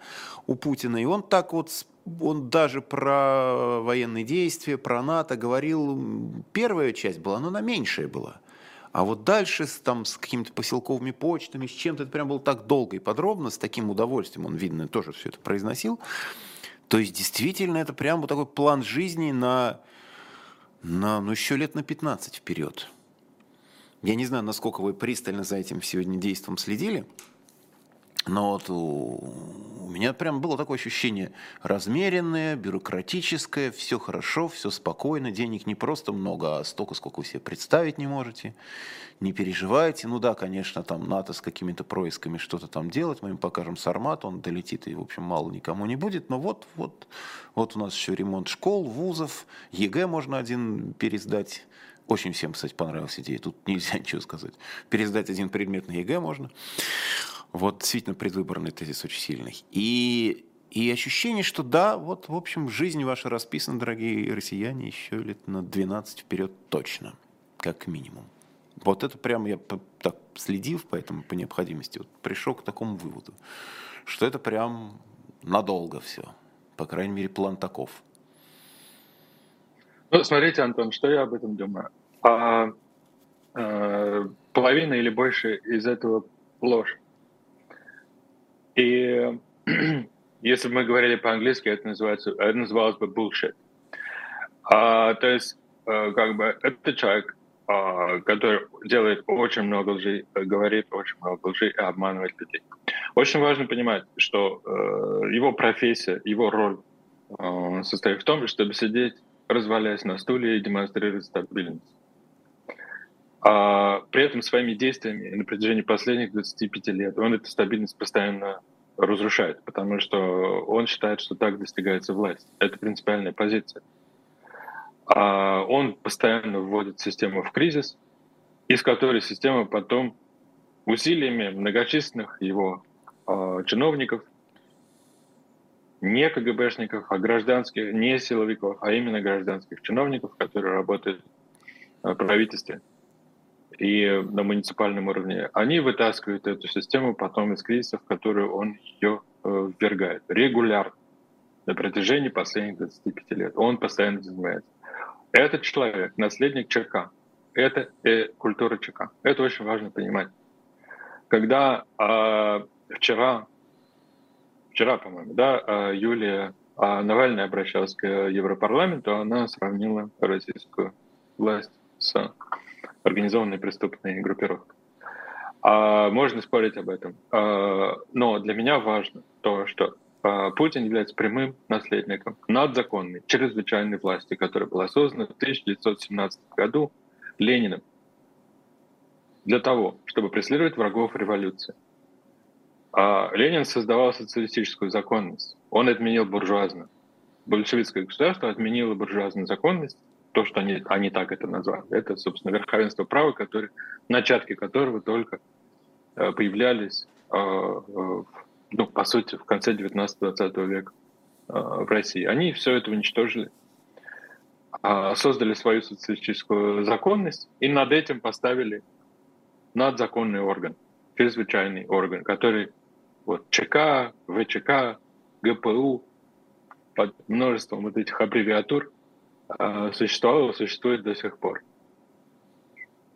у Путина, и он так вот он даже про военные действия, про НАТО говорил, первая часть была, но она меньшая была. А вот дальше с, там, с какими-то поселковыми почтами, с чем-то, это прям было так долго и подробно, с таким удовольствием, он, видно, тоже все это произносил. То есть, действительно, это прям вот такой план жизни на, на ну, еще лет на 15 вперед. Я не знаю, насколько вы пристально за этим сегодня действом следили, но вот у, у меня прям было такое ощущение размеренное, бюрократическое, все хорошо, все спокойно, денег не просто много, а столько, сколько вы себе представить не можете. Не переживайте. Ну да, конечно, там НАТО с какими-то происками что-то там делать, мы им покажем Сармат, он долетит и, в общем, мало никому не будет. Но вот, вот, вот у нас еще ремонт школ, вузов, ЕГЭ можно один пересдать. Очень всем, кстати, понравилась идея, тут нельзя ничего сказать. Пересдать один предмет на ЕГЭ можно. Вот действительно предвыборный тезис очень сильный. И, и ощущение, что да, вот, в общем, жизнь ваша расписана, дорогие россияне, еще лет на 12 вперед точно, как минимум. Вот это прям я так следив, поэтому по необходимости вот пришел к такому выводу, что это прям надолго все. По крайней мере, план таков. Ну, смотрите, Антон, что я об этом думаю. А, а, половина или больше из этого ложь. И если бы мы говорили по-английски, это, называется, это называлось бы bullshit. А, то есть, а, как бы, это человек, а, который делает очень много лжи, говорит очень много лжи и обманывает людей. Очень важно понимать, что э, его профессия, его роль э, состоит в том, чтобы сидеть, развалясь на стуле и демонстрировать стабильность. А при этом своими действиями на протяжении последних 25 лет он эту стабильность постоянно разрушает, потому что он считает, что так достигается власть. Это принципиальная позиция. А он постоянно вводит систему в кризис, из которой система потом усилиями многочисленных его э, чиновников, не КГБшников, а гражданских, не силовиков, а именно гражданских чиновников, которые работают в правительстве, и на муниципальном уровне, они вытаскивают эту систему потом из кризисов, в которые он ее э, ввергает регулярно на протяжении последних 25 лет. Он постоянно занимается. Этот человек, наследник ЧК, это э, культура ЧК. Это очень важно понимать. Когда э, вчера, вчера, по-моему, да, э, Юлия э, Навальная обращалась к Европарламенту, она сравнила российскую власть с организованной преступной группировкой. А, можно спорить об этом. А, но для меня важно то, что а, Путин является прямым наследником надзаконной, чрезвычайной власти, которая была создана в 1917 году Лениным для того, чтобы преследовать врагов революции. А Ленин создавал социалистическую законность. Он отменил буржуазную. Большевистское государство отменило буржуазную законность то, что они, они так это назвали. Это, собственно, верховенство права, который, начатки которого только э, появлялись, э, ну, по сути, в конце 19-20 века э, в России. Они все это уничтожили, а, создали свою социалистическую законность и над этим поставили надзаконный орган, чрезвычайный орган, который вот ЧК, ВЧК, ГПУ, под множеством вот этих аббревиатур а, существовало, существует до сих пор.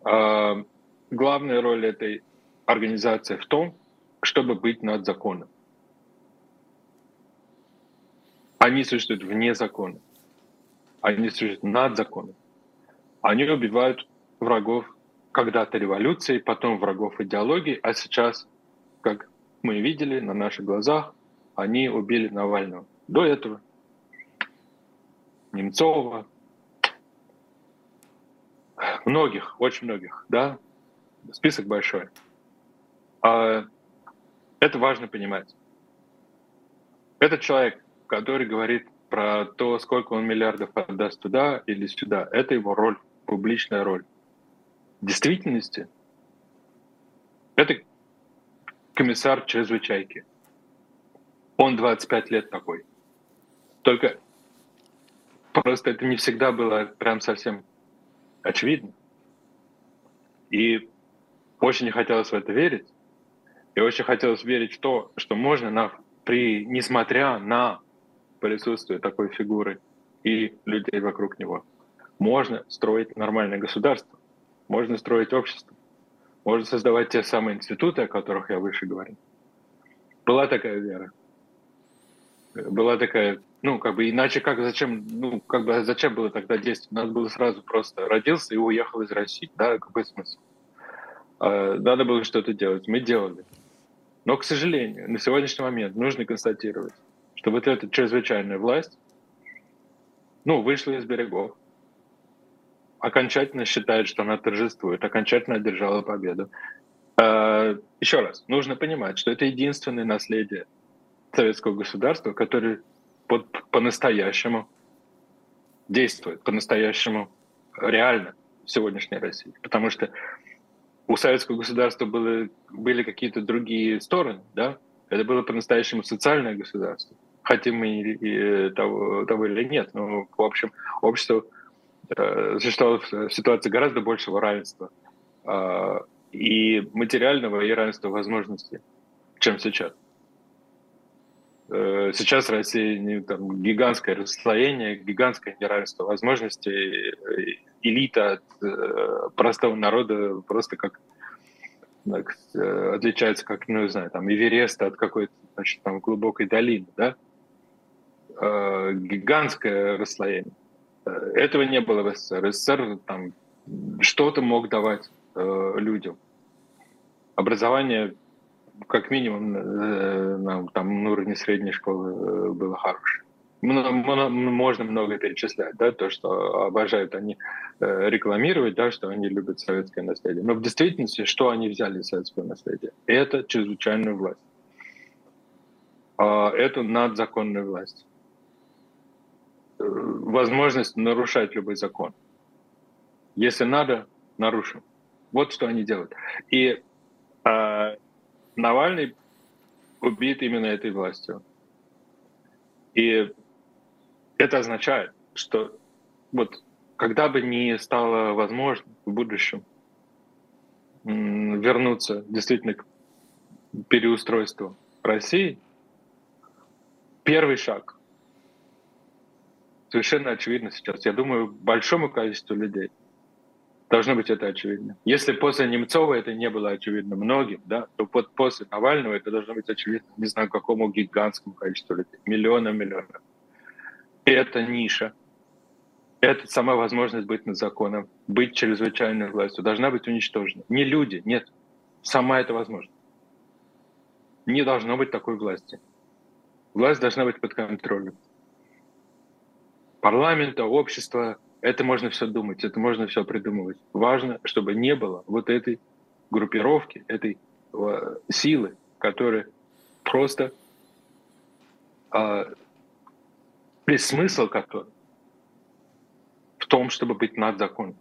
А, главная роль этой организации в том, чтобы быть над законом. Они существуют вне закона. Они существуют над законом. Они убивают врагов когда-то революции, потом врагов идеологии, а сейчас, мы видели на наших глазах, они убили Навального. До этого Немцова, многих, очень многих, да, список большой. А это важно понимать. Этот человек, который говорит про то, сколько он миллиардов отдаст туда или сюда, это его роль, публичная роль. В действительности это комиссар чрезвычайки. Он 25 лет такой. Только просто это не всегда было прям совсем очевидно. И очень не хотелось в это верить. И очень хотелось верить в то, что можно, на, при, несмотря на присутствие такой фигуры и людей вокруг него, можно строить нормальное государство, можно строить общество, можно создавать те самые институты, о которых я выше говорил. Была такая вера. Была такая, ну, как бы иначе как, зачем, ну, как бы зачем было тогда действовать? Надо было сразу просто родился и уехал из России, да, какой смысл? А, надо было что-то делать, мы делали. Но, к сожалению, на сегодняшний момент нужно констатировать, что вот эта чрезвычайная власть, ну, вышла из берегов, окончательно считает, что она торжествует, окончательно одержала победу. А, еще раз, нужно понимать, что это единственное наследие советского государства, которое по-настоящему действует, по-настоящему реально в сегодняшней России. Потому что у советского государства были, были какие-то другие стороны, да? Это было по-настоящему социальное государство. Хотим мы и, того, того или нет, но, в общем, общество э, существовало в ситуации гораздо большего равенства э, и материального, и равенства возможностей, чем сейчас. Э, сейчас в России там, гигантское расслоение, гигантское неравенство возможностей, элита от э, простого народа просто как э, отличается, как, ну, не знаю, там, Эверест от какой-то, значит, там, глубокой долины, да? Э, гигантское расслоение. Э, этого не было в СССР. СССР там что-то мог давать э, людям. Образование, как минимум, э, там, на уровне средней школы э, было хорошее можно много перечислять, да, то, что обожают они э, рекламировать, да, что они любят советское наследие. Но в действительности, что они взяли из советского наследия? Это чрезвычайную власть. А, это надзаконную власть. Э, возможность нарушать любой закон. Если надо, нарушим. Вот что они делают. И э, Навальный убит именно этой властью. И это означает, что вот когда бы не стало возможно в будущем вернуться действительно к переустройству России, первый шаг совершенно очевидно сейчас. Я думаю, большому количеству людей должно быть это очевидно. Если после Немцова это не было очевидно многим, да, то вот после Навального это должно быть очевидно не знаю какому гигантскому количеству людей, миллионам миллионам это ниша, это сама возможность быть над законом, быть чрезвычайной властью, должна быть уничтожена. Не люди, нет, сама эта возможность. Не должно быть такой власти. Власть должна быть под контролем. Парламента, общества, это можно все думать, это можно все придумывать. Важно, чтобы не было вот этой группировки, этой э, силы, которая просто э, весь смысл который в том, чтобы быть над законом.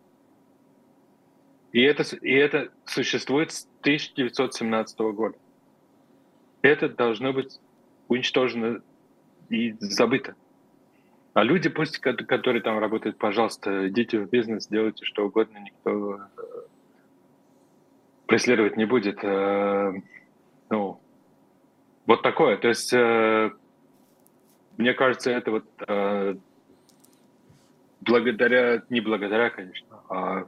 И это, и это существует с 1917 года. Это должно быть уничтожено и забыто. А люди, пусть, которые там работают, пожалуйста, идите в бизнес, делайте что угодно, никто э, преследовать не будет. Э, ну, вот такое. То есть э, мне кажется, это вот благодаря, не благодаря, конечно, а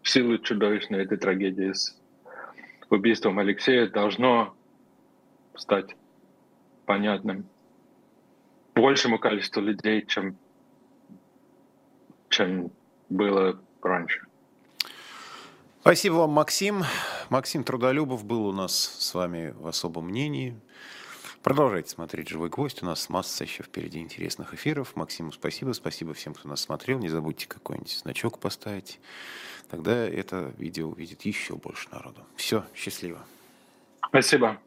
в силу чудовищной этой трагедии с убийством Алексея должно стать понятным большему количеству людей, чем, чем было раньше. Спасибо вам, Максим. Максим Трудолюбов был у нас с вами в особом мнении. Продолжайте смотреть «Живой гвоздь». У нас масса еще впереди интересных эфиров. Максиму спасибо. Спасибо всем, кто нас смотрел. Не забудьте какой-нибудь значок поставить. Тогда это видео увидит еще больше народу. Все, счастливо. Спасибо.